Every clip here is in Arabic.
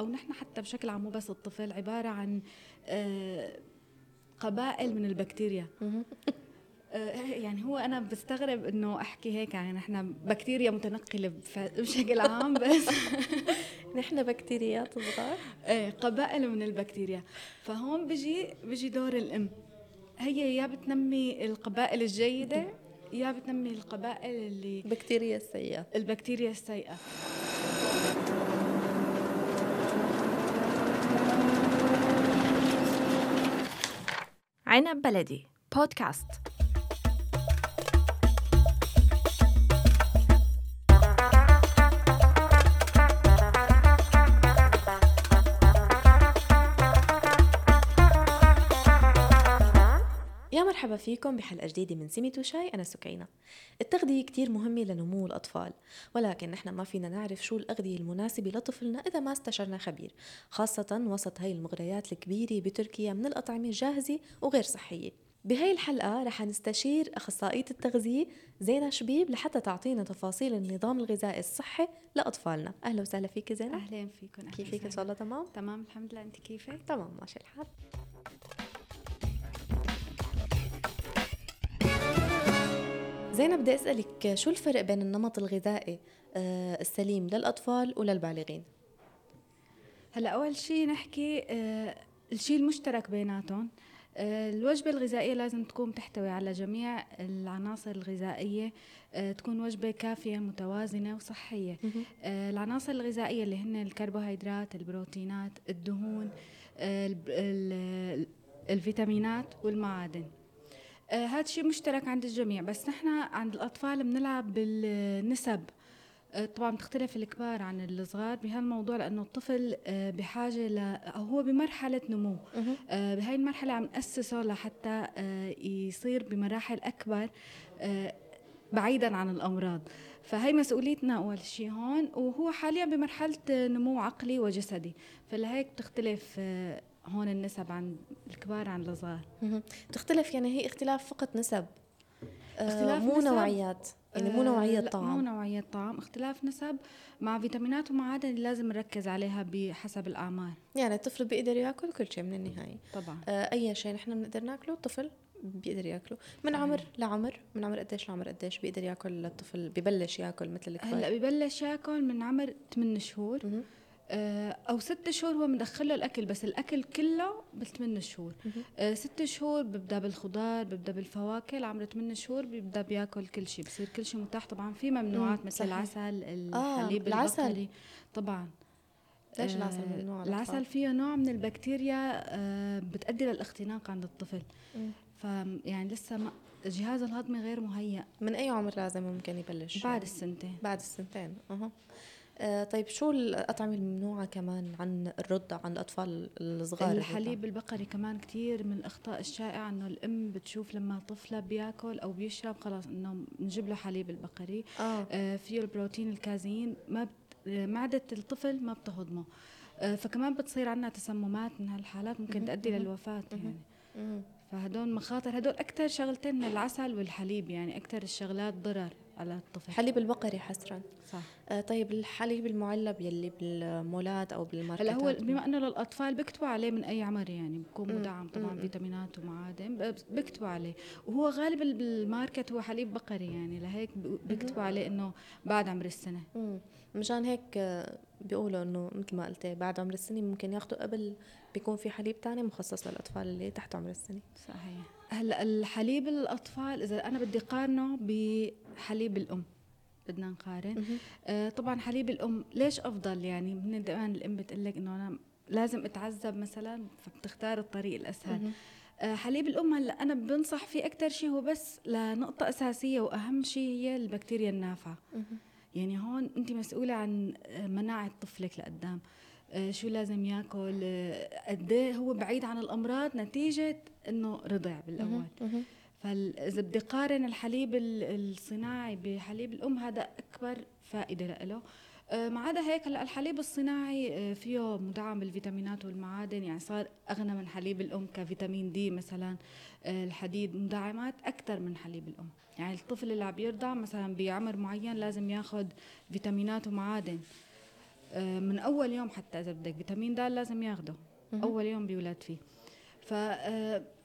أو نحن حتى بشكل عام مو بس الطفل عبارة عن آه، قبائل من البكتيريا. آه، يعني هو أنا بستغرب إنه أحكي هيك يعني نحن بكتيريا متنقلة بشكل عام بس. نحن بكتيريات صغار. إيه قبائل من البكتيريا. فهون بيجي بيجي دور الأم. هي يا بتنمي القبائل الجيدة يا بتنمي القبائل اللي بكتيريا السيئة. البكتيريا السيئة. عنب بلدي. بودكاست. مرحبا فيكم بحلقة جديدة من سمت وشاي أنا سكينة. التغذية كتير مهمة لنمو الأطفال ولكن نحن ما فينا نعرف شو الأغذية المناسبة لطفلنا إذا ما استشرنا خبير خاصة وسط هاي المغريات الكبيرة بتركيا من الأطعمة الجاهزة وغير صحية. بهاي الحلقة رح نستشير أخصائية التغذية زينة شبيب لحتى تعطينا تفاصيل النظام الغذائي الصحي لأطفالنا. أهلا وسهلا فيك زينة. أهلا فيكم. أهلاً كيفك إن. شاء الله؟ تمام؟ تمام الحمد لله. أنت كيفك؟ تمام ماشي الحال. زينب بدي أسألك شو الفرق بين النمط الغذائي آه، السليم للأطفال وللبالغين؟ هلأ أول شيء نحكي آه الشيء المشترك بيناتهم. آه الوجبة الغذائية لازم تكون تحتوي على جميع العناصر الغذائية تكون وجبة كافية متوازنة وصحية. العناصر الغذائية اللي هن الكربوهيدرات البروتينات الدهون الفيتامينات والمعادن. هذا شيء مشترك عند الجميع بس نحن عند الأطفال بنلعب بالنسب. آه، طبعا بتختلف الكبار عن الصغار بهالموضوع لأنه الطفل آه، بحاجة ل أو هو بمرحلة نمو. آه، بهاي المرحلة عم نأسسه لحتى آه، يصير بمراحل أكبر آه، بعيدا عن الأمراض. فهي مسؤوليتنا أول شيء هون وهو حاليا بمرحلة نمو عقلي وجسدي. فلهيك بتختلف آه، هون النسب عن الكبار عن الصغار. تختلف يعني هي اختلاف فقط نسب. آه، اختلاف مو نسب. نوعيات. يعني مو آه، نوعية لا، مو طعام. نوعية طعام. اختلاف نسب مع فيتامينات ومعادن اللي لازم نركز عليها بحسب الأعمار يعني الطفل بيقدر ياكل كل شيء من النهاية. طبعا. آه، أي شيء نحن بنقدر ناكله الطفل بيقدر ياكله. من عمر لعمر من عمر قديش لعمر قديش بيقدر ياكل الطفل ببلش ياكل مثل الكبار. هلأ ببلش ياكل من عمر 8 شهور. أو ست شهور هو مدخله الأكل بس الأكل كله بالثمان شهور. آه، ست شهور ببدا بالخضار ببدا بالفواكه لعمر 8 شهور بيبدأ بياكل كل شيء. بصير كل شيء متاح. طبعا في ممنوعات مم، مثل. العسل الحليب العسل. البقري. طبعا. ليش آه، العسل ممنوع العسل؟ فيه نوع من البكتيريا آه، بتؤدي للاختناق عند الطفل. فيعني لسه ما الجهاز الهضمي غير مهيأ. من أي عمر لازم ممكن يبلش؟ بعد السنتين. بعد السنتين. أها. آه طيب شو الأطعمة الممنوعة كمان عن الرضع عن الأطفال الصغار الحليب البقري كمان كتير من الأخطاء الشائعة إنه الأم بتشوف لما طفلها بياكل أو بيشرب خلاص إنه نجيب له حليب البقري. آه. آه فيه البروتين الكازيين ما بت... آه، معدة الطفل ما بتهضمه. آه فكمان بتصير عندنا تسممات من هالحالات ممكن تؤدي للوفاة يعني. مم. فهدول مخاطر هدول أكثر شغلتين العسل والحليب يعني أكثر الشغلات ضرر. على الطفل. حليب البقري حسرا. صح. آه طيب الحليب المعلب يلي بالمولات أو بالماركتات؟ هلا هو بما إنه للأطفال بيكتبوا عليه من أي عمر يعني بكون مدعم طبعا. فيتامينات ومعادن ب- بيكتبوا عليه. وهو غالبا بالماركت هو حليب بقري يعني لهيك ب- بيكتبوا عليه إنه بعد عمر السنة. مم. مشان هيك آه، بيقولوا إنه مثل ما قلتي بعد عمر السنة ممكن ياخذوا قبل بيكون في حليب تاني مخصص للأطفال اللي تحت عمر السنة. صحيح. هلا الحليب الاطفال إذا أنا بدي قارنه بحليب الأم. بدنا نقارن. آه طبعا حليب الأم ليش أفضل؟ يعني من دائما الأم بتقول لك إنه أنا لازم أتعذب مثلا فبتختار الطريق الأسهل. آه، حليب الأم هلأ أنا بنصح فيه أكثر شيء هو بس لنقطة أساسية وأهم شيء هي البكتيريا النافعة. يعني هون أنت مسؤولة عن آه، مناعة طفلك لقدام. آه، شو لازم ياكل؟ آه، قد إيه هو بعيد عن الأمراض نتيجة إنه رضع بالأول. مهم. مهم. فاذا بدي قارن الحليب ال- الصناعي بحليب الأم هذا أكبر فائدة له. آه، ما عدا هيك هلأ الحليب الصناعي آه، فيه مدعم بالفيتامينات والمعادن يعني صار أغنى من حليب الأم كفيتامين دي مثلا. آه، الحديد مدعمات أكثر من حليب الأم. يعني الطفل اللي عم يرضع مثلا بعمر معين لازم ياخذ فيتامينات ومعادن. من أول يوم حتى إذا بدك فيتامين د لازم ياخده. أول يوم بيولد فيه.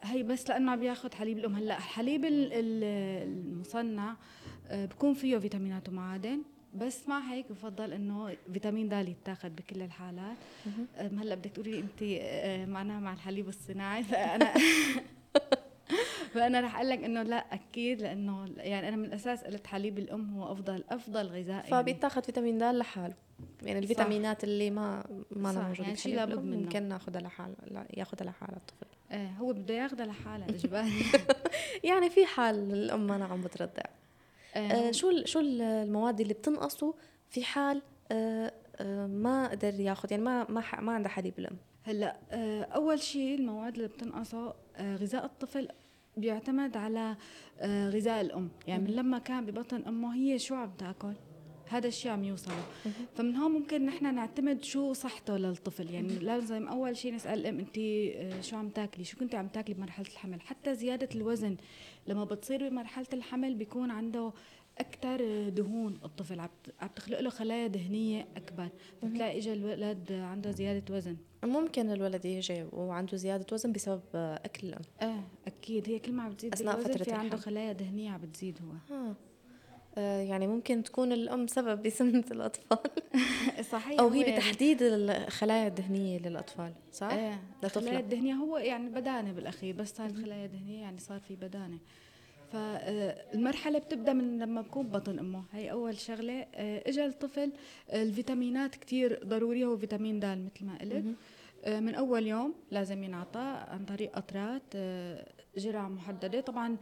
فهي بس لأنه عم بياخذ حليب الأم. هلأ الحليب المصنع بكون فيه فيتامينات ومعادن بس مع هيك بفضل إنه فيتامين د يتاخذ بكل الحالات. هلأ بدك تقولي أنت معناها مع الحليب الصناعي. فانا فأنا رح أقول لك إنه لأ أكيد لأنه يعني أنا من الاساس قلت حليب الأم هو افضل أفضل غذاء فبيتاخذ فيتامين د لحاله. يعني الفيتامينات صح. اللي ما ما لها موجوده يعني شيء لابد منه. ممكن ناخذها لحال ياخذها لحالها الطفل. إيه هو بده ياخذها لحالها اجباري يعني في حال الأم ما عم بترضع. آه, شو شو المواد اللي بتنقصه؟ في حال آه آه ما قدر ياخذ يعني ما ما ما عنده حليب الأم. هلأ آه أول شيء المواد اللي بتنقصه آه غذاء الطفل بيعتمد على آه غذاء الأم. يعني من لما كان ببطن أمه هي شو عم تأكل؟ هذا الشيء عم يوصله. فمن هون ممكن نحن نعتمد شو صحته للطفل. يعني لازم أول شيء نسأل الام انت آه، شو عم تاكلي؟ شو كنت عم تاكلي بمرحلة الحمل؟ حتى زيادة الوزن لما بتصير بمرحلة الحمل بيكون عنده أكثر دهون. الطفل عم تخلق له خلايا دهنية أكبر. بتلاقي اجى الولد عنده زيادة وزن. ممكن الولد يجي وعنده زيادة وزن بسبب أكل الأم. إيه أكيد. هي كل ما عم بتزيد أثناء فترة في عنده خلايا دهنية عم بتزيد هو. آه. آه يعني ممكن تكون الأم سبب بسمنه الأطفال. صحيح أو هي بتحديد الخلايا الدهنية للأطفال صح؟ إيه الخلايا الدهنية هو يعني بدانة بالأخير بس صارت خلايا دهنيه يعني صار في بدانة. فالمرحله بتبدأ من لما بكون بطن أمه. هي أول شغلة آه، اجى الطفل الفيتامينات كثير ضرورية هو فيتامين د مثل ما قلت. آه، من أول يوم لازم ينعطى عن طريق قطرات آه، جرعة محددة. طبعا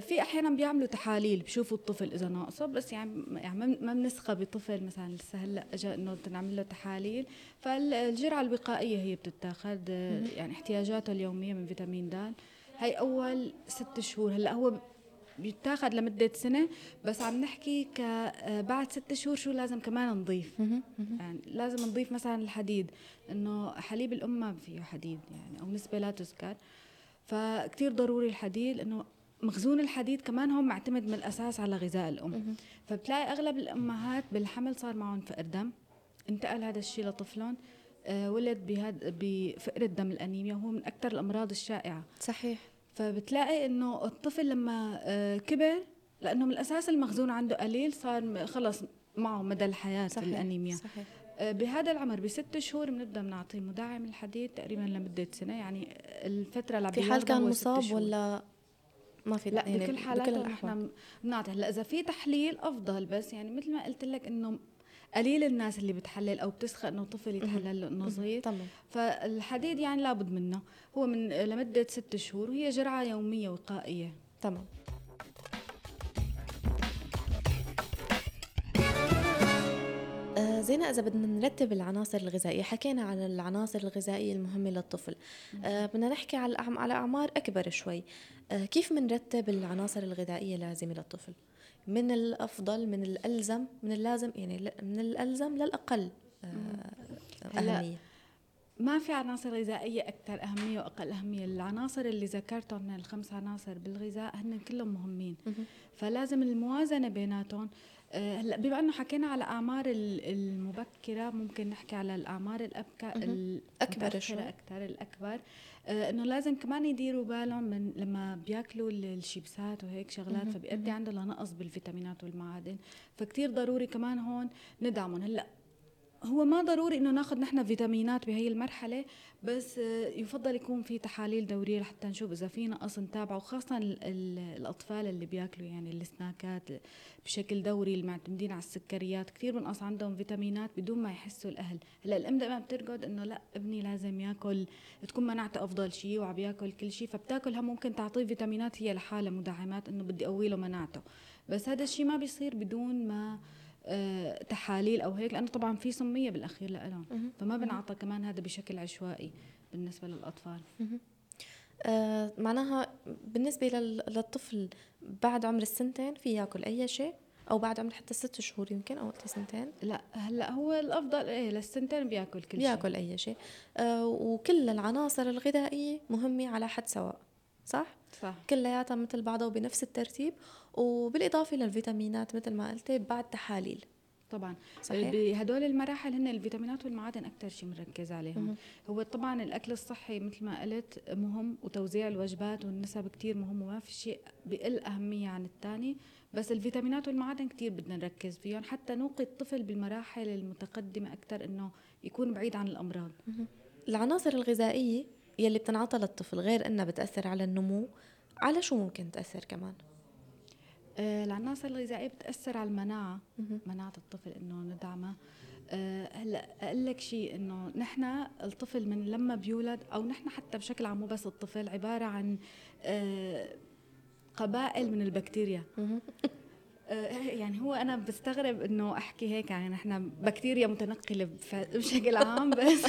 في أحيانا بيعملوا تحاليل بشوفوا الطفل إذا ناقصه بس يعني يعني ما بنسخى بطفل مثلا لسه هلأ اجى إنه نعمل له تحاليل. فالجرعة الوقائية هي بتتاخذ يعني احتياجاته اليومية من فيتامين د. هي أول ست شهور هلأ هو بيتاخذ لمدة سنة بس عم نحكي ك آه، بعد ست شهور شو لازم كمان نضيف. يعني لازم نضيف مثلا الحديد إنه حليب الام ما فيه حديد يعني أو نسبة لا تذكر. فكتير ضروري الحديد لأنه مخزون الحديد كمان هون معتمد من الأساس على غذاء الأم. فبتلاقي أغلب الأمهات بالحمل صار معهم فقر دم. انتقل هذا الشيء لطفلهم آه ولد بهذا بفقر الدم الأنيميا وهو من أكثر الأمراض الشائعة. صحيح. فبتلاقي إنه الطفل لما آه، كبر لأنه من الأساس المخزون عنده قليل صار خلص معه مدى الحياة صحيح. الأنيميا. صحيح. بهذا العمر بست شهور بنبدأ بنعطيه مدعم الحديد تقريبا لمدة سنة يعني الفترة اللي في حال كان مصاب ولا ما في لا يعني بكل حالات نحن بنعطي. هلأ إذا في تحليل أفضل بس يعني مثل ما قلت لك إنه قليل الناس اللي بتحلل أو بتسخى إنه طفل يتحلل إنه صغير. فالحديد يعني لابد منه. هو من لمدة ست شهور وهي جرعة يومية وقائية. تمام. آه، زينة إذا بدنا نرتب العناصر الغذائية حكينا عن العناصر الغذائية المهمة للطفل. آه بدنا نحكي على على أعمار أكبر شوي. آه كيف بنرتب العناصر الغذائية اللازمة للطفل؟ من الأفضل من الألزم من اللازم يعني من الألزم للأقل آه، أهمية. ما في عناصر غذائية أكثر أهمية وأقل أهمية. العناصر اللي ذكرتهم من الخمس عناصر بالغذاء هن كلهم مهمين. فلازم الموازنة بيناتهم. هلأ بما إنه حكينا على اعمار المبكرة ممكن نحكي على الأعمار الابكر الاكبر شوي. أكثر الأكبر. آه، إنه لازم كمان يديروا بالهم من لما بياكلوا الشيبسات وهيك شغلات فبيؤدي عنده لنقص بالفيتامينات والمعادن. فكتير ضروري كمان هون ندعمهم. هلأ هو ما ضروري إنه ناخذ نحن فيتامينات بهي المرحلة بس يفضل يكون في تحاليل دورية لحتى نشوف إذا في نقص نتابعه وخاصة الأطفال اللي بياكلوا يعني السناكات بشكل دوري المعتمدين على السكريات. كثير بنقص عندهم فيتامينات بدون ما يحسوا الأهل. هلأ الأم دائما بترقد إنه لأ ابني لازم ياكل تكون مناعته أفضل شيء وعم ياكل كل شيء فبتاكلها ممكن تعطيه فيتامينات هي لحالها مدعمات إنه بدي اقوي له مناعته. بس هذا الشيء ما بيصير بدون ما آه، تحاليل أو هيك لأنه طبعا في سمية بالأخير لهم فما بنعطى كمان هذا بشكل عشوائي بالنسبة للأطفال. آه معناها بالنسبة للطفل بعد عمر السنتين في ياكل أي شيء؟ أو بعد عمر حتى ست شهور يمكن أو وقت سنتين؟ لا هلأ هو الأفضل إيه للسنتين بياكل كل شيء. بياكل أي شيء. آه وكل العناصر الغذائية مهمة على حد سواء صح؟ صح. كلياتها مثل بعضها وبنفس الترتيب وبالإضافة للفيتامينات مثل ما قلتي بعد تحاليل. طبعا. صحيح. بهدول المراحل هن الفيتامينات والمعادن أكثر شيء بنركز عليهم. هو طبعا الأكل الصحي مثل ما قلت مهم وتوزيع الوجبات والنسب كتير مهم وما في شيء بقل أهمية عن الثاني بس الفيتامينات والمعادن كتير بدنا نركز فيهم حتى نوقي الطفل بالمراحل المتقدمة أكثر إنه يكون بعيد عن الأمراض. العناصر الغذائية يلي بتنعطى للطفل غير إنها بتأثر على النمو على شو ممكن تأثر كمان؟ آه، العناصر الغذائيه بتأثر على المناعة. مناعة الطفل إنه ندعمها آه، هلأ أقول لك شيء إنه نحن الطفل من لما بيولد أو نحن حتى بشكل عام مو بس الطفل عبارة عن آه، قبائل من البكتيريا يعني هو أنا بستغرب إنه أحكي هيك يعني نحن بكتيريا متنقلة بشكل عام بس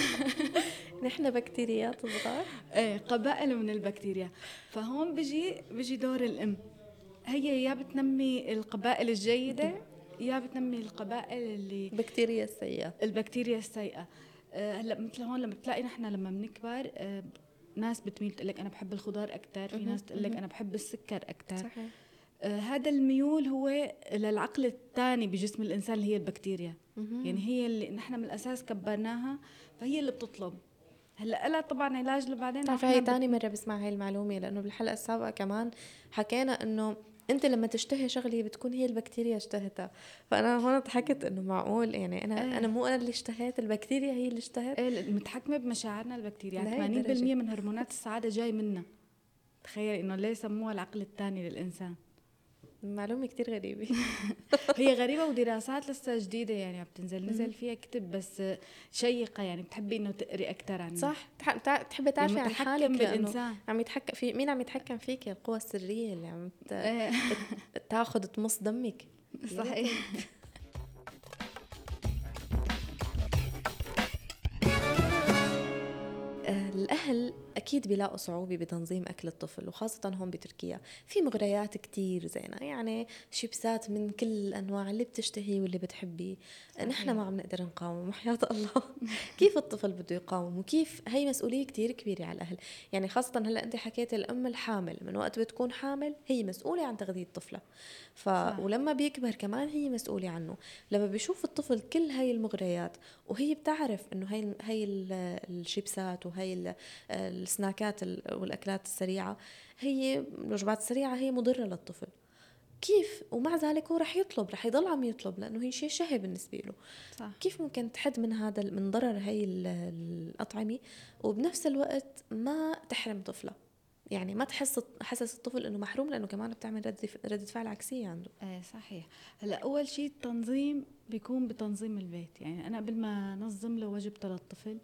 نحن بكتيريات صغار. إيه قبائل من البكتيريا. فهون بيجي بيجي دور الأم. هي يا بتنمي القبائل الجيدة يا بتنمي القبائل اللي بكتيريا السيئة. البكتيريا السيئة. آه، هلأ مثل هون لما بتلاقي نحن لما بنكبر آه، ناس بتميل تقول لك أنا بحب الخضار أكثر في ناس تقول لك. أنا بحب السكر أكثر صحيح. آه، هذا الميول هو للعقل الثاني بجسم الإنسان اللي هي البكتيريا. يعني هي اللي نحن من الأساس كبرناها فهي اللي بتطلب. هلأ لها طبعا علاج لبعدين بتعرفي هي تاني مرة بسمع هاي المعلومة لأنه بالحلقة السابقة كمان حكينا إنه أنت لما تشتهي شغلة بتكون هي البكتيريا اشتهتها. فأنا هون ضحكت إنه معقول يعني أنا إيه. أنا مو أنا اللي اشتهيت البكتيريا هي اللي اشتهت. إيه متحكمه بمشاعرنا البكتيريا لهي 80% الدرجة. من هرمونات السعادة جاي منا. تخيل إنه ليه سموها العقل الثاني للإنسان. معلومة كتير غريبة. هي غريبة ودراسات لسه جديدة يعني عم تنزل. نزل فيها كتب بس شيقة يعني بتحبي إنه تقري أكثر عنها صح. تح- تع- تحبي تعرفي عن متحكم حالك عم يتحكم في مين عم يتحكم فيك؟ القوى السرية اللي عم تاخذ تمص دمك. صحيح. الأهل أكيد بيلاقوا صعوبة بتنظيم أكل الطفل وخاصة هون بتركيا. في مغريات كتير زينة يعني شيبسات من كل الأنواع اللي بتشتهي واللي بتحبي. نحن ما عم نقدر نقاوم وحياة الله. كيف الطفل بده يقاوم؟ وكيف؟ هي مسؤولية كتير كبيرة على الأهل. يعني خاصة هلأ أنت حكيت الأم الحامل من وقت بتكون حامل هي مسؤولة عن تغذية طفلها. ف... صح. ولما بيكبر كمان هي مسؤولة عنه. لما بيشوف الطفل كل هاي المغريات وهي بتعرف إنه هاي هاي ال- الشيبسات وهي ال- السناكات ال- والأكلات السريعة هي الوجبات السريعة هي مضرة للطفل. كيف؟ ومع ذلك هو رح يطلب رح يضل عم يطلب لأنه هي شيء شهي بالنسبة له. صح. كيف ممكن تحد من هذا من ضرر ال- الأطعمة؟ وبنفس الوقت ما تحرم طفلها يعني ما تحس حسس الطفل إنه محروم لأنه كمان بتعمل ردة ردة فعل عكسية عنده. إيه صحيح. هلأ أول شيء التنظيم بيكون بتنظيم البيت. يعني أنا قبل ما نظم له وجبته للطفل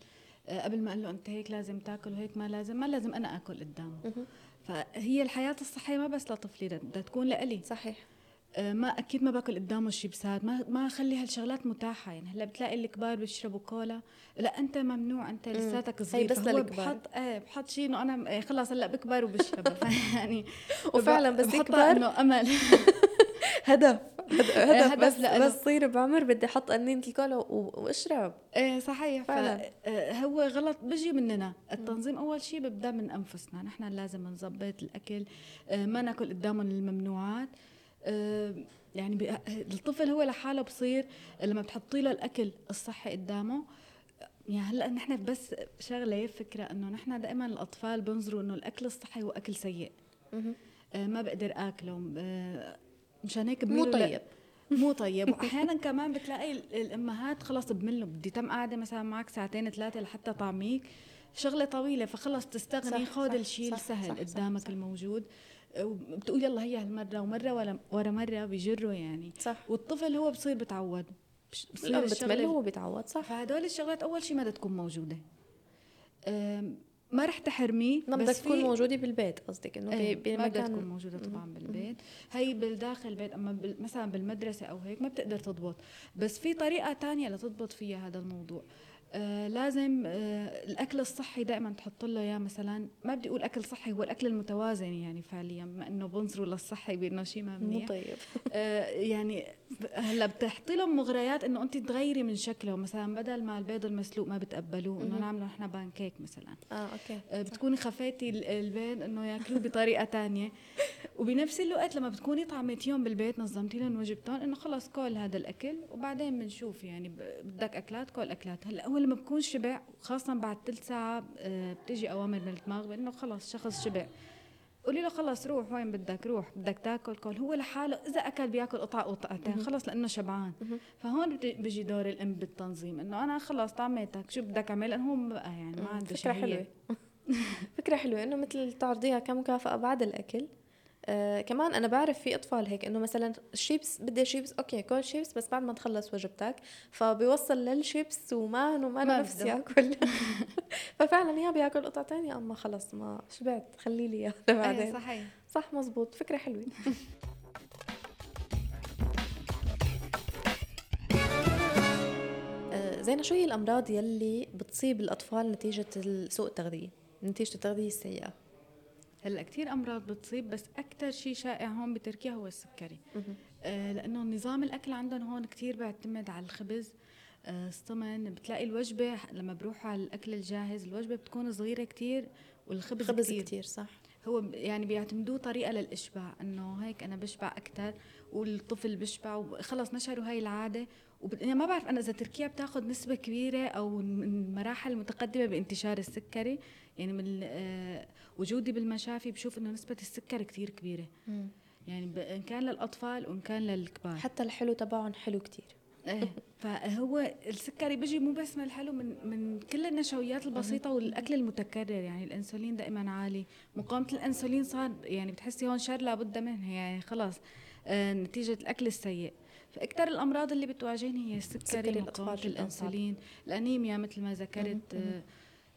قبل ما أقول له أنت هيك لازم تاكل وهيك ما لازم ما لازم أنا آكل قدامه. فهي الحياة الصحية ما بس لطفلي بدها تكون لإلي. صحيح. آه، ما أكيد ما باكل قدامه الشيبسات ما ما أخلي هالشغلات متاحة. يعني هلأ بتلاقي الكبار بيشربوا كولا. لا أنت ممنوع أنت لساتك صغير بس للكبار. بحط إيه بحط شيء إنه أنا إيه خلص هلأ بكبر وبشربها يعني وفعلاً بس يكبر إنه أمل. هدف هدف, هدف هدف بس لإله. بس صير بعمر بدي أحط قنينة الكولا وأشرب. إيه صحيح. فعلاً. فهو غلط. بيجي مننا. التنظيم أول شيء بيبدأ من أنفسنا. نحن لازم نظبط الأكل. آه، ما نأكل قدامهم الممنوعات. آه، يعني الطفل هو لحاله بصير لما بتحطي له الأكل الصحي قدامه. يعني هلأ نحن بس شغلة فكرة إنه نحن دائما الأطفال بنظروا إنه الأكل الصحي هو أكل سيء. آه، ما بقدر آكله. آه، مشان هيك مو بميلوا ل- طيب. مو طيب. وأحيانا كمان بتلاقي ال- الأمهات خلص بملوا بدي تم قاعدة مثلا معك ساعتين ثلاثة لحتى طعميك. شغلة طويلة فخلص تستغني خذ الشيء السهل قدامك صح. الموجود. وبتقول يلا هي هالمرة ومرة ولا ورا مرة بيجروا يعني. صح. والطفل هو بصير بتعود. بصير بتمل هو بيتعود صح. فهدول الشغلات أول شيء ما بدها تكون موجوده ما رح تحرميه ما بدك تكون موجودة بالبيت قصدك إنه إيه ب- ما بدها تكون بمكان موجودة طبعا. بالبيت. هي بالداخل البيت أما مثلا بالمدرسة أو هيك ما بتقدر تضبط. بس في طريقة تانية لتضبط فيها هذا الموضوع. آه لازم آه الأكل الصحي دائما تحط له إياه مثلا. ما بدي أقول أكل صحي هو الأكل المتوازن يعني فعليا ما إنه بنظروا للصحي بإنه شيء ما مو منيح. طيب آه يعني هلأ بتحطي لهم مغريات إنه أنت تغيري من شكله. مثلا بدل ما البيض المسلوق ما بتقبلوه إنه. نعمله نحن بانكيك مثلا. آه okay. آه، بتكوني خفيتي ال- البيض إنه ياكلوه بطريقة تانية. وبنفس الوقت لما بتكوني طعمتيهم بالبيت نظمتي لهم وجبتهم إنه خلص كل هذا الأكل وبعدين بنشوف يعني بدك أكلات كل أكلات. هلأ هو لما بكون شبع خاصة بعد ثلث ساعة آه، بتيجي أوامر من الدماغ بانه خلص شخص شبع قولي له خلص روح وين بدك روح بدك تاكل كل هو لحاله إذا أكل بياكل قطعه قطعتين. خلص لأنه شبعان. فهون بيجي دور الأم بالتنظيم إنه أنا خلص طعمتك شو بدك أعمل لأنه هو بقى يعني ما. عنده فكرة شهية. حلوة فكرة حلوة إنه مثل تعرضيها كمكافأة بعد الأكل آه كمان أنا بعرف في أطفال هيك إنه مثلا الشيبس بدي شيبس okay كل شيبس بس بعد ما تخلص وجبتك فبيوصل للشيبس وما انه ما له ما نفس بده. يأكل. ففعلا يا بيأكل قطعتين يا أما خلص ما شبعت خلي لي اياه إيه بعدين. صحيح. صح مزبوط. فكرة حلوة. آه، زينة شو هي الأمراض يلي بتصيب الأطفال نتيجة سوء التغذية؟ نتيجة التغذية السيئة. هلا كثير أمراض بتصيب بس أكثر شيء شائع هون بتركيا هو السكري. آه لأنه نظام الأكل عندهم هون كثير بيعتمد على الخبز آه الصمن بتلاقي الوجبة لما بروحوا على الأكل الجاهز الوجبة بتكون صغيرة كثير والخبز خبز كثير كتير صح. هو يعني بيعتمدوه طريقة للإشباع إنه هيك أنا بشبع أكثر والطفل بشبع وخلص نشروا هاي العادة وب... يعني ما بعرف أنا إذا تركيا بتاخذ نسبة كبيرة أو من مراحل متقدمه بانتشار السكري يعني من آه وجودي بالمشافي بشوف إنه نسبة السكر كثير كبيرة. يعني ب... إن كان للأطفال وإن كان للكبار. حتى الحلو تبعهم حلو كتير. إيه فهو السكري بيجي مو بس من الحلو من من كل النشويات البسيطة والأكل المتكرر. يعني الإنسولين دائما عالي. مقاومة الإنسولين صار يعني بتحسي هون شر لابد منها يعني خلاص آه نتيجة الأكل السيء. فاكثر الأمراض اللي بتواجهني هي السكري جداً الأنسولين الأنيميا مثل ما ذكرت. آه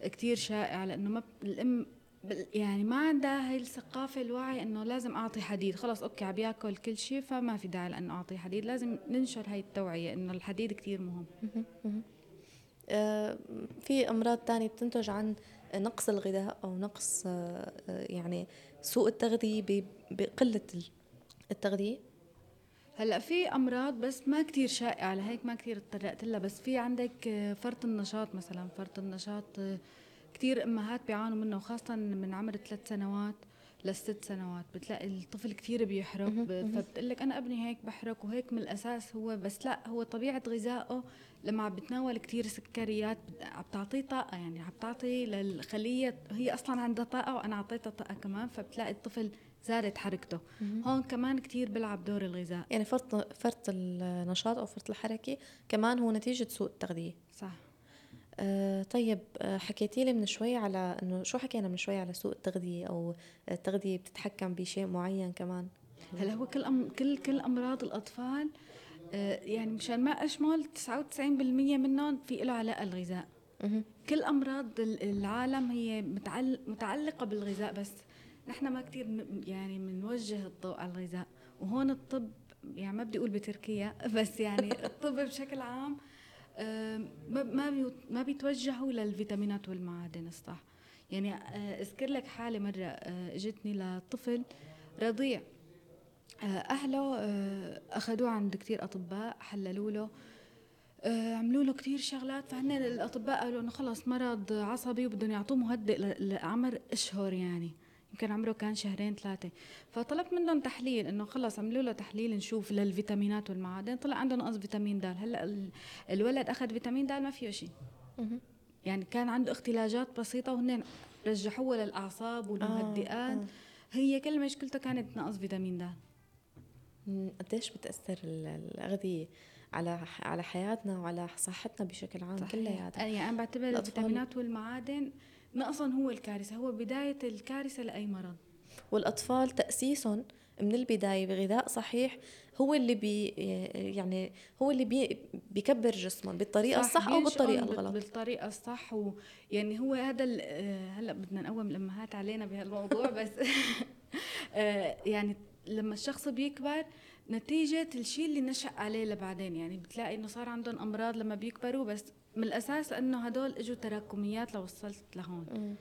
كثير شائع لأنه ما الام يعني ما عندها هاي الثقافة الوعي إنه لازم أعطي حديد. خلص okay عم بياكل كل شيء فما في داعي لأنه أعطي حديد. لازم ننشر هاي التوعية إنه الحديد كثير مهم. آه، في أمراض تانية بتنتج عن نقص الغذاء أو نقص آه، يعني سوء التغذية بقلة ال- التغذية؟ هلأ في أمراض بس ما كتير شائعة لهيك ما كتير اتطرقت لها بس في عندك آه، فرط النشاط مثلا فرط النشاط آه، كتير أمهات بيعانوا منه وخاصة من عمر ثلاث سنوات لست سنوات بتلاقي الطفل كتير بيحرق. فبتقول لك أنا ابني هيك بحرق وهيك من الأساس هو بس لأ هو طبيعة غذائه لما عم بتناول كتير سكريات عم تعطيه طاقة يعني عم تعطي للخلية هي أصلا عندها طاقة وأنا أعطيتها طاقة كمان فبتلاقي الطفل زادت حركته. هون كمان كتير بيلعب دور الغذاء. يعني فرط فرط النشاط أو فرط الحركة كمان هو نتيجة سوء التغذية. صح. آه طيب آه حكيتي لي من شوي على إنه شو حكينا من شوي على سوء التغذية أو التغذية بتتحكم بشيء معين كمان؟ هلا هو كل أم كل كل أمراض الأطفال آه، يعني مشان ما أشمل 99% منهم في له علاقة الغذاء. كل أمراض ال- العالم هي متعل- متعلقة بالغذاء بس. نحن ما كثير يعني بنوجه الضوء على الغذاء. وهون الطب يعني ما بدي أقول بتركيا بس يعني الطب بشكل عام ما ما بيتوجهوا للفيتامينات والمعادن الصح يعني آه، اذكر لك حالة مرة آه، اجتني لطفل رضيع. آه، أهله أخذوه عند كثير أطباء حللوا له عملوا له كثير شغلات. فهن الأطباء قالوا إنه خلص مرض عصبي وبدهم يعطوه مهدئ لعمر أشهر يعني. يمكن عمره كان شهرين ثلاثة. فطلبت منهم تحليل إنه خلص عملوا له تحليل نشوف للفيتامينات والمعادن. طلع عنده نقص فيتامين د هلأ ال- الولد أخذ فيتامين د ما فيه شيء. يعني كان عنده اختلاجات بسيطة وهن رجحوه للأعصاب والمهدئات آه. هي كل مشكلته كانت نقص فيتامين د. قديش بتأثر ال- الأغذية على على حياتنا وعلى صحتنا بشكل عام كلياتها؟ يعني أنا بعتبر الفيتامينات والمعادن نقصهم هو الكارثة؟ هو بداية الكارثة لأي مرض. والأطفال تأسيسهم من البداية بغذاء صحيح هو اللي بي يعني هو اللي بي بيكبر جسمهم بالطريقة الصح أو بينشئهم بالطريقة بال- الغلط. بالطريقة الصح ويعني هو هذا هلأ بدنا نقوم الامهات علينا بهالموضوع بس آه، يعني لما الشخص بيكبر نتيجة الشيء اللي نشأ عليه لبعدين. يعني بتلاقي إنه صار عندهم أمراض لما بيكبروا بس من الأساس لأنه هدول إجوا تراكميات لوصلت لهون. مم.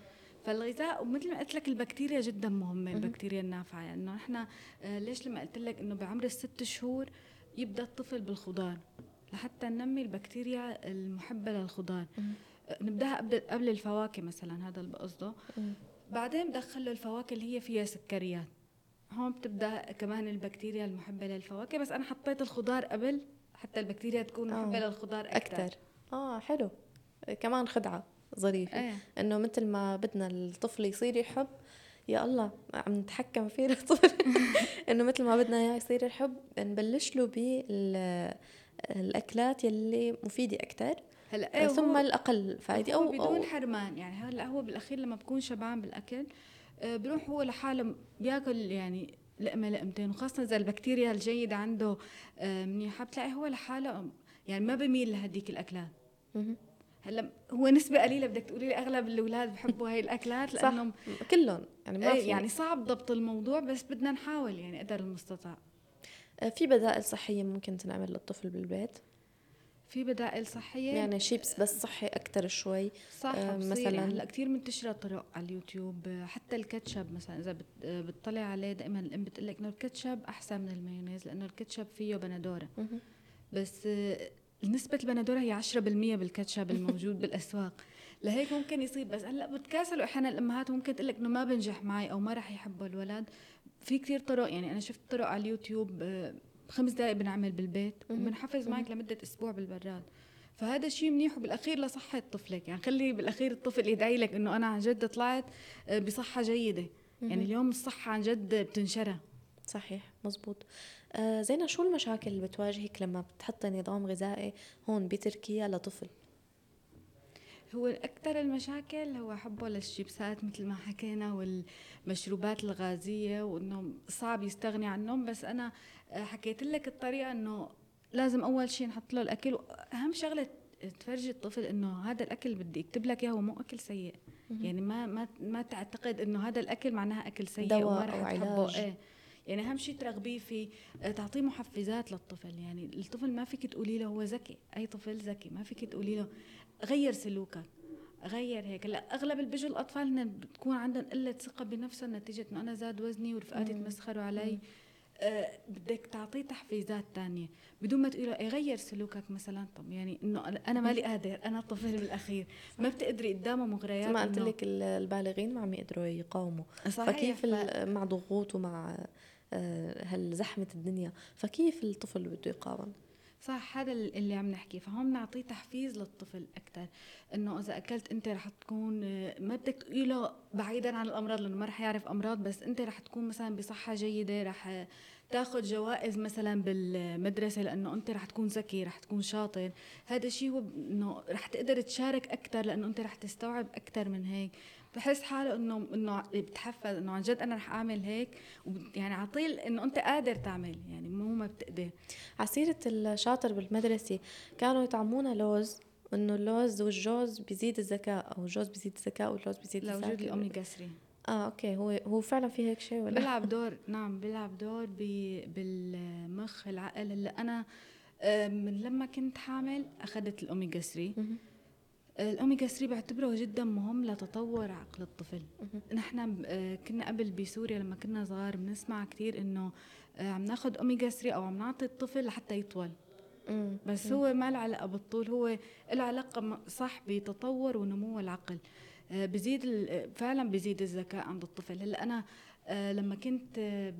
فالغذاء ومثل ما قلت لك البكتيريا جدا مهمة البكتيريا النافعة. يعني إنه إحنا آه، ليش لما قلت لك إنه بعمر الست شهور يبدأ الطفل بالخضار؟ لحتى ننمي البكتيريا المحبة للخضار. مم. نبدأها قبل قبل الفواكه مثلا هذا اللي بقصده. بعدين بدخل له الفواكه اللي هي فيها سكريات. هون بتبدأ كمان البكتيريا المحبة للفواكه بس أنا حطيت الخضار قبل حتى البكتيريا تكون آه. محبة للخضار أكثر أكثر آه حلو. كمان خدعة ظريفة. إيه. إنه مثل ما بدنا الطفل يصير يحب يا الله عم نتحكم فيه الطفل إنه مثل ما بدنا إياه يصير يحب نبلش له بالاكلات يلي مفيدة أكثر هلا إيه ثم الأقل فائدة أو بدون أو حرمان. يعني هلا هو بالأخير لما بكون شبعان بالأكل آه، بروح هو لحاله بياكل يعني لقمة لقمتين وخاصة إذا البكتيريا الجيدة عنده آه، منيحة بتلاقي هو لحاله يعني ما بميل لهديك الأكلات. هلا هو نسبة قليلة بدك تقولي لي أغلب الأولاد بحبوا هاي الأكلات صح. لأنهم كلهم يعني ما إيه في. يعني صعب ضبط الموضوع بس بدنا نحاول يعني قدر المستطاع. آه، في بدائل صحية ممكن تنعمل للطفل بالبيت؟ في بدائل صحية. يعني شيبس بس صحي أكثر شوي. صح آه، مثلاً- يعني هلأ كثير منتشره طرق على اليوتيوب حتى الكاتشب مثلا آه، بتطلع عليه دائما الام بتقول لك انه الكاتشب أحسن من المايونيز لأنه الكاتشب فيه بندوره مهم. بس آه، نسبة البندورة هي 10% بالكاتشب الموجود بالأسواق. لهيك ممكن يصير. بس هلأ بتكاسلوا أحيانا الأمهات ممكن تقول لك إنه ما بنجح معي أو ما راح يحبه الولد. في كثير طرق يعني أنا شفت طرق على اليوتيوب آه، خمس دقائق بنعمل بالبيت. وبنحفز معك لمدة أسبوع بالبراد. فهذا شيء منيح وبالأخير لصحة طفلك. يعني خلي بالأخير الطفل يدعي لك إنه أنا عن جد طلعت آه، بصحة جيدة. يعني. اليوم الصحة عن جد بتنشرى صحيح مزبوط. آه زينة شو المشاكل اللي بتواجهك لما بتحطي نظام غذائي هون بتركيا لطفل؟ هو أكثر المشاكل هو حبه للشيبسات مثل ما حكينا والمشروبات الغازية وإنه صعب يستغني عنهم. بس أنا آه، حكيت لك الطريقة إنه لازم أول شيء نحط له الأكل وأهم شغلة تفرجي الطفل إنه هذا الأكل بدي أكتب لك إياه هو مو أكل سيء. يعني ما ما ما تعتقد إنه هذا الأكل معناها أكل سيء دواء وما رح تحبه. إيه. يعني أهم شيء ترغبيه فيه آه، تعطيه محفزات للطفل. يعني الطفل ما فيك تقولي له هو ذكي أي طفل ذكي ما فيك تقولي له غير سلوكك غير هيك. هلا أغلب اللي بيجوا الأطفال هن بتكون عندهم قلة ثقة بنفسهم نتيجة إنه أنا زاد وزني ورفقاتي. تمسخروا علي. آه بدك تعطيه تحفيزات تانية. بدون ما تقول له إيه غير سلوكك مثلا. طب يعني إنه أنا مالي قادر أنا طفل بالأخير. ما بتقدري قدامه مغريات ما قلت لك ال- البالغين ما عم يقدروا يقاوموا. صحيح فكيف ف... مع ضغوط ومع آه، هالزحمة الدنيا فكيف الطفل بده يقاوم؟ صح هذا اللي عم نحكي. فهون نعطيه تحفيز للطفل أكثر إنه إذا أكلت أنت رح تكون ما بدك تقولي له بعيدا عن الأمراض لأنه ما رح يعرف أمراض بس أنت رح تكون مثلا بصحة جيدة رح تاخذ جوائز مثلا بالمدرسة لأنه أنت رح تكون ذكي رح تكون شاطر. هذا الشيء هو إنه رح تقدر تشارك أكثر لأنه أنت رح تستوعب أكثر من هيك. بحس حاله إنه إنه بتحفز إنه عن جد أنا رح أعمل هيك يعني عطيه إنه أنت قادر تعمل يعني مو ما بتقدر. على سيرة الشاطر بالمدرسة كانوا يطعمونا لوز إنه اللوز والجوز بيزيد الذكاء أو الجوز بيزيد الذكاء واللوز بيزيد لوجود الذكاء. الاوميجا 3 آه okay هو هو فعلا في هيك شيء ولا؟ بيلعب دور نعم بيلعب دور بي بالمخ العقل هلا أنا آه، من لما كنت حامل أخذت الاوميجا 3 مهم. الأوميجا 3 بعتبره جدا مهم لتطور عقل الطفل. نحن آه، كنا قبل بسوريا لما كنا صغار بنسمع كثير إنه آه، عم ناخذ أوميجا 3 أو عم نعطي الطفل لحتى يطول. بس. هو ما له علاقة بالطول هو له علاقة م- صح بتطور ونمو العقل بزيد ال- فعلا بزيد الذكاء عند الطفل هلأ أنا آه، لما كنت آه،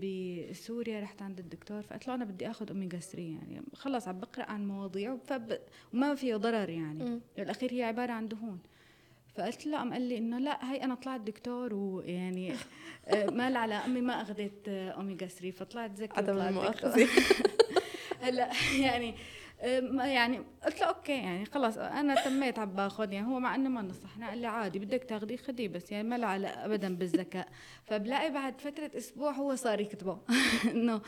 بسوريا رحت عند الدكتور فقلت له أنا بدي آخذ أوميجا 3 يعني خلص عم بقرأ عن مواضيع فب... وما فيه ضرر يعني. بالاخير هي عبارة عن دهون فقلت له قام قال لي إنه لأ هي أنا طلعت دكتور ويعني آه، ما لها علاقة أمي ما أخذت آه، أوميجا 3 فطلعت ذكي عدم. المؤاخذة هلأ يعني آه، يعني قلت له أوكي يعني خلص أنا تميت عم باخذ يعني هو مع إنه ما نصحنا قال لي عادي بدك تاخذيه خذيه بس يعني ما له علاقة ابدا بالذكاء. فبلاقي بعد فترة أسبوع هو صار يكتبه. إنه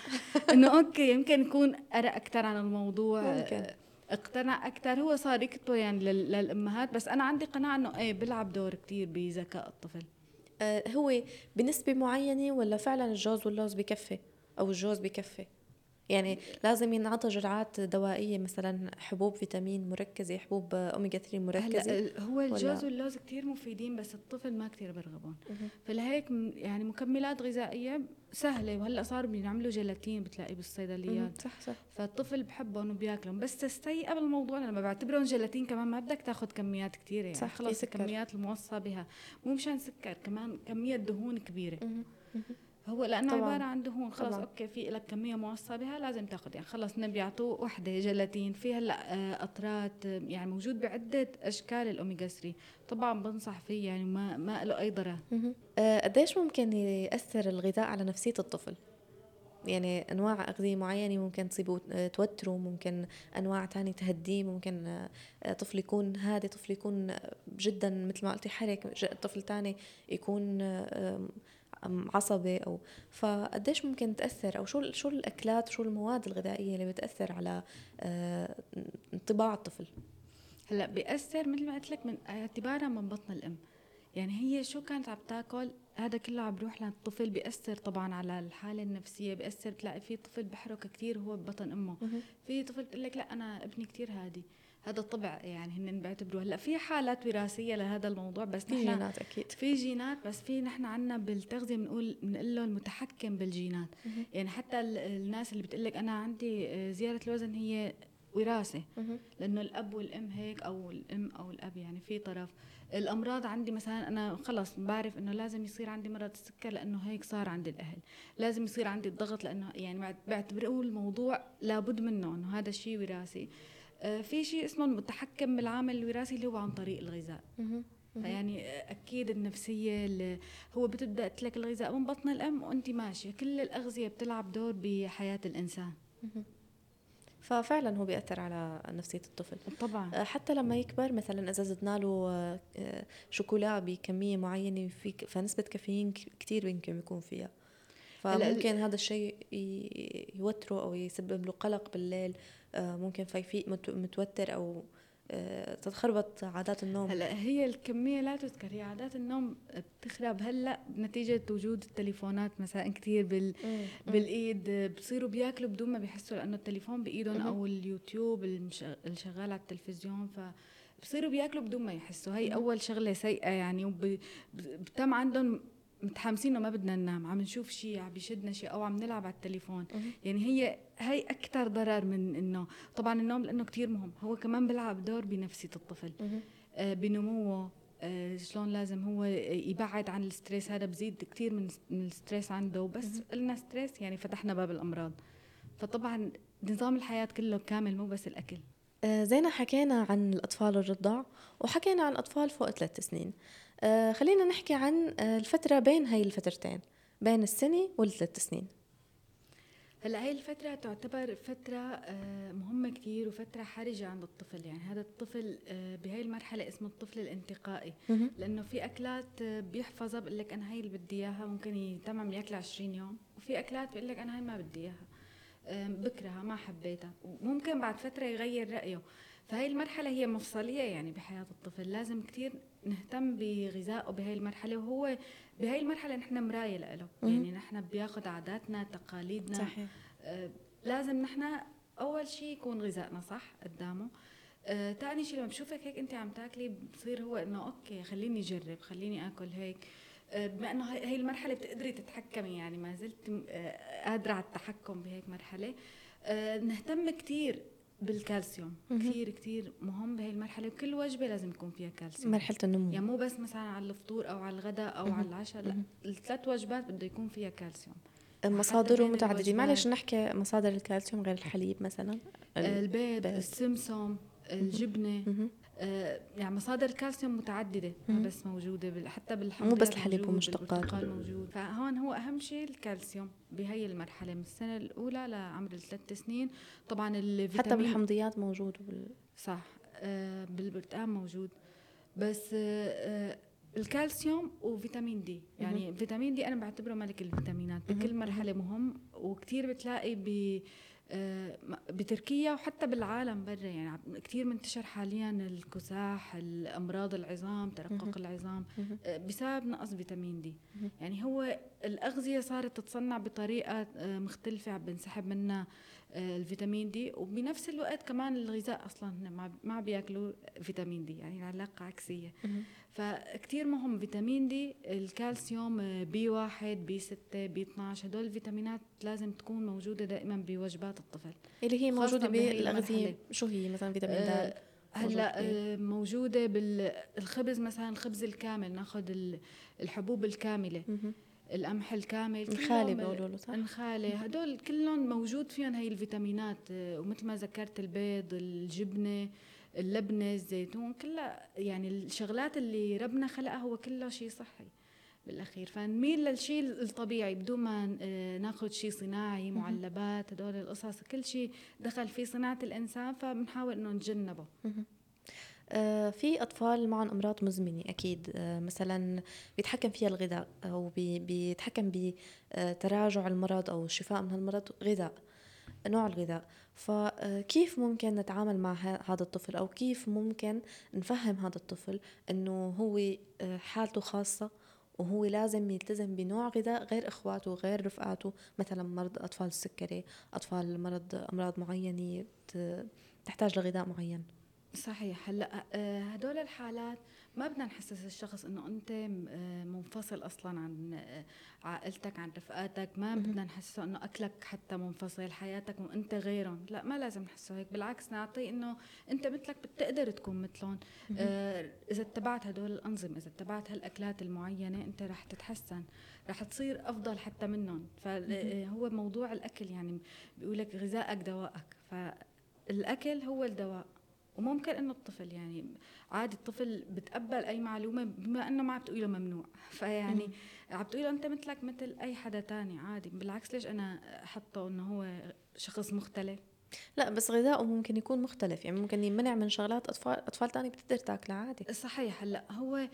إنه okay يمكن يكون قرأ أكثر عن الموضوع ممكن. اقتنع أكثر هو صار يكتبه يعني لل- للأمهات بس أنا عندي قناعة إنه إيه بيلعب دور كتير بذكاء الطفل. آه هو بنسبة معينة ولا فعلا الجوز واللوز بكفي؟ أو الجوز بكفي؟ يعني لازم ينعطى جرعات دوائية مثلا حبوب فيتامين مركزة حبوب أوميجا 3 مركزة. هلأ هو الجوز واللوز كثير مفيدين بس الطفل ما كثير برغبهم فلهيك يعني مكملات غذائية سهلة. وهلأ صار بيعملوا جيلاتين بتلاقيه بالصيدليات. صح صح. فالطفل بحبهم وبياكلهم. بس تستي قبل الموضوع لما بعتبرهم جيلاتين كمان ما بدك تاخذ كميات كثيره يعني. صح خلص الكميات الموصى بها. مو مشان سكر كمان كمية دهون كبيرة. هو لأنه طبعاً. عبارة عن دهون. خلص طبعاً. okay في لك كمية موصى بها لازم تاخذ يعني خلص بيعطوه وحدة جيلاتين. في هلأ آه، قطرات يعني موجود بعدة أشكال الاوميجا 3 طبعا بنصح فيه يعني ما ما له أي ضرر. آه، قديش ممكن يأثر الغذاء على نفسية الطفل؟ يعني أنواع أغذية معينة ممكن تصيبه آه، توتره ممكن أنواع تانية تهديه ممكن طفل يكون هادي طفل يكون جدا مثل ما قلتي حرك طفل تاني يكون عصبي أو فقديش ممكن تأثر؟ أو شو شو الأكلات شو المواد الغذائية اللي بتأثر على آه، انطباع الطفل؟ هلأ بيأثر مثل ما قلت لك من اعتبارها من بطن الأم. يعني هي شو كانت عم تاكل؟ هذا كله عم بيروح للطفل بيأثر طبعا على الحالة النفسية بيأثر بتلاقي في طفل بحرك كثير هو ببطن أمه. في طفل بتقول لك لأ أنا ابني كثير هادي. هذا الطبع يعني هن بيعتبروه. هلأ في حالات وراثية لهذا الموضوع بس في جينات أكيد. في جينات بس في نحن عندنا بالتغذية بنقول بنقول له المتحكم بالجينات. يعني حتى الناس اللي بتقول لك أنا عندي آه، زياده الوزن هي وراثة. لأنه الأب والأم هيك أو الأم أو الأب يعني في طرف. الأمراض عندي مثلا أنا خلص بعرف إنه لازم يصير عندي مرض السكر لأنه هيك صار عند الأهل. لازم يصير عندي الضغط لأنه يعني بعتبره الموضوع لابد منه إنه هذا الشيء وراثي. في شيء اسمه المتحكم بالعامل الوراثي اللي هو عن طريق الغذاء. يعني أكيد النفسية اللي هو بتبدأ لك الغذاء من بطن الأم وأنت ماشية. كل الأغذية بتلعب دور بحياة الإنسان. ففعلا هو بيأثر على نفسية الطفل. طبعا. آه، حتى لما يكبر مثلا إذا زدنا له آه، شوكولا بكمية معينة في فنسبة كافيين كثير يمكن يكون فيها. فممكن هذا الشيء يوتره أو يسبب له قلق بالليل آه، ممكن فيفيق متوتر أو آه، تتخربط عادات النوم. هلا هي الكمية لا تذكر هي عادات النوم بتخرب. هلا نتيجة وجود التليفونات مساء كثير بال بالإيد بصيروا بياكلوا بدون ما بيحسوا لأنه التليفون بإيدهم أو اليوتيوب الشغال على التلفزيون ف بصيروا بياكلوا بدون ما يحسوا. هي أول شغلة سيئة يعني وبتم عندهم متحمسين ما بدنا ننام عم نشوف شيء عم بيشدنا شيء أو عم نلعب على التليفون. يعني هي هي أكثر ضرر من إنه طبعا النوم لأنه كثير مهم. هو كمان بيلعب دور بنفسيه الطفل. آه بنموه. آه شلون لازم هو يبعد عن ال stress. هذا بزيد كثير من ال stress عنده. وبس قلنا stress يعني فتحنا باب الأمراض. فطبعا نظام الحياة كله كامل مو بس الأكل. زينا حكينا عن الأطفال الرضع وحكينا عن اطفال فوق ثلاث سنين. آه خلينا نحكي عن آه الفترة بين هاي الفترتين بين السنة والثلاث سنين. هلأ هي الفترة تعتبر فترة آه، مهمة كثير وفترة حرجة عند الطفل. يعني هذا الطفل آه، بهاي المرحلة اسمه الطفل الانتقائي. لأنه في أكلات آه، بيحفظها بقول لك أنا هي اللي بدي إياها ممكن يتمم يأكلها 20 يوم وفي أكلات بقول لك أنا هي ما بدي إياها. بكرهها ما حبيتها. وممكن بعد فترة يغير رأيه. فهي المرحلة هي مفصلية يعني بحياة الطفل. لازم كثير نهتم بغذائه بهي المرحلة. وهو بهي المرحلة نحن مراية له. يعني نحن بياخذ عاداتنا تقاليدنا. صحيح. آه لازم نحن أول شيء يكون غذائنا صح قدامه. آه، تاني شيء لما بشوفك هيك أنت عم تاكلي بصير هو إنه okay خليني أجرب خليني آكل هيك. آه، بما إنه هي المرحلة بتقدري تتحكمي يعني ما زلت آه، قادرة على التحكم بهيك مرحلة. آه، نهتم كثير بالكالسيوم. كثير كثير مهم بهي المرحلة وكل وجبة لازم يكون فيها كالسيوم. مرحلة النمو. يعني مو بس مثلا على الفطور أو على الغداء أو على العشاء لا الثلاث وجبات بده يكون فيها كالسيوم. مصادره متعدده معلش نحكي مصادر الكالسيوم غير الحليب مثلا؟ البيض السمسم الجبنة. آه، يعني مصادر الكالسيوم متعددة ما بس موجودة حتى بالحمص مو بس الحليب ومشتقات موجود فهون هو أهم شيء الكالسيوم بهي المرحلة من السنة الأولى لعمر الثلاث سنين. طبعا الفيتامين حتى بالحمضيات موجود وبال... صح آه بالبرتقال موجود. بس آه الكالسيوم وفيتامين D. يعني فيتامين D أنا بعتبره ملك الفيتامينات بكل مرحلة مهم. وكثير بتلاقي ب آه، بتركيا وحتى بالعالم برا يعني كثير منتشر حاليا الكساح الأمراض العظام ترقق العظام. آه، بسبب نقص فيتامين D. يعني هو الأغذية صارت تتصنع بطريقة آه، مختلفة عم بنسحب منها آه، الفيتامين D. وبنفس الوقت كمان الغذاء أصلا ما بياكلوا فيتامين D يعني العلاقه عكسية. فكتير مهم فيتامين D الكالسيوم آه، B واحد B ستة B 12 هدول الفيتامينات لازم تكون موجودة دائما بوجبات الطفل. اللي هي بالأغذية المرحلة. شو هي مثلا فيتامين آه، د هلأ موجود آه، موجودة بالخبز مثلا الخبز الكامل ناخذ ال- الحبوب الكاملة. مهم. القمح الكامل الخالي بيقولوا له صح؟ الخالي. هدول كلهم موجود فيهم هي الفيتامينات ومثل ما ذكرت البيض الجبنة اللبنة الزيتون كلها يعني الشغلات اللي ربنا خلقها هو كله شيء صحي بالأخير. فنميل للشيء الطبيعي بدون ما آه، ناخذ شيء صناعي معلبات هدول القصص كل شيء دخل في صناعة الإنسان فبنحاول إنه نتجنبه في أطفال معهم أمراض مزمنة أكيد. آه، مثلا بيتحكم فيها الغذاء أو بي- بيتحكم بتراجع المرض أو الشفاء من المرض غذاء نوع الغذاء. فكيف ممكن نتعامل مع هذا الطفل أو كيف ممكن نفهم هذا الطفل أنه هو آه، حالته خاصة وهو لازم يلتزم بنوع غذاء غير إخواته غير رفقاته؟ مثلا مرض أطفال السكري أطفال مرض أمراض معينة تحتاج لغذاء معين. صحيح. هلأ آه، هدول الحالات ما بدنا نحسس الشخص إنه أنت آه، منفصل أصلا عن آه، عائلتك عن رفقاتك. ما بدنا نحسسه إنه أكلك حتى منفصل حياتك وأنت غيرهم. لا ما لازم نحسه هيك. بالعكس نعطيه إنه أنت مثلك بتقدر تكون مثلهم. إذا اتبعت هدول الأنظمة إذا اتبعت هالأكلات المعينة أنت رح تتحسن. رح تصير أفضل حتى منهم. فهو موضوع الأكل يعني بيقولك غذائك دوائك فالأكل هو الدواء. وممكن إنه الطفل يعني عادي الطفل بتقبل أي معلومة بما إنه ما عم تقوله ممنوع. فيعني عم تقوله أنت مثلك مثل أي حدا تاني عادي. بالعكس ليش أنا أحطه إنه هو شخص مختلف؟ لا بس غذائه ممكن يكون مختلف. يعني ممكن يمنع من شغلات أطفال أطفال تانية بتقدر تاكلها عادي. صحيح. هلأ هو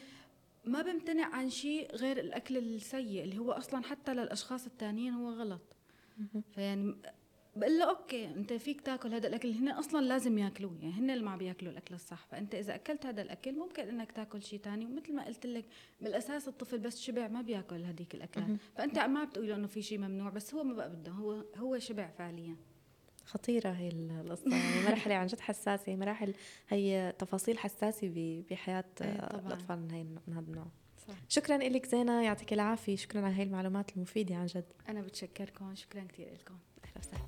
ما بمتنع عن شيء غير الأكل السيء اللي هو أصلا حتى للأشخاص التانيين هو غلط. فيعني بقول له أوكي أنت فيك تاكل هذا الأكل. هن أصلا لازم ياكلوه يعني هن اللي ما بياكلوا الأكل الصح. فأنت إذا أكلت هذا الأكل ممكن إنك تاكل شيء تاني. ومثل ما قلت لك بالأساس الطفل بس شبع ما بياكل هذيك الأكلات. فأنت ما بتقول إنه في شيء ممنوع بس هو ما بقى بده. هو هو شبع فعليا. خطيرة هي القصة. مرحلة عن جد حساسة. مراحل هي تفاصيل حساسة بحياة إيه. الأطفال من, هي من هذا النوع. صح. شكرا لك زينة. يعطيك العافية. شكرا على هاي المعلومات المفيدة عن جد. أنا بتشكركم. شكرا كثير لكم وسهلا.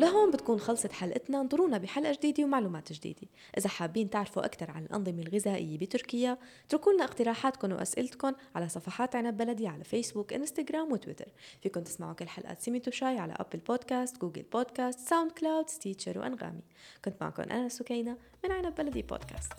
لهون بتكون خلصت حلقتنا انطرونا بحلقة جديدة ومعلومات جديدة. إذا حابين تعرفوا أكثر عن الأنظمة الغذائية بتركيا اتركوا لنا اقتراحاتكم وأسئلتكم على صفحات عنب بلدي على فيسبوك انستغرام وتويتر. فيكم تسمعوا كل حلقات سيميت وشاي على Apple Podcasts Google Podcasts SoundCloud Stitcher وأنغامي. كنت معكم أنا سكينة من عنب بلدي بودكاست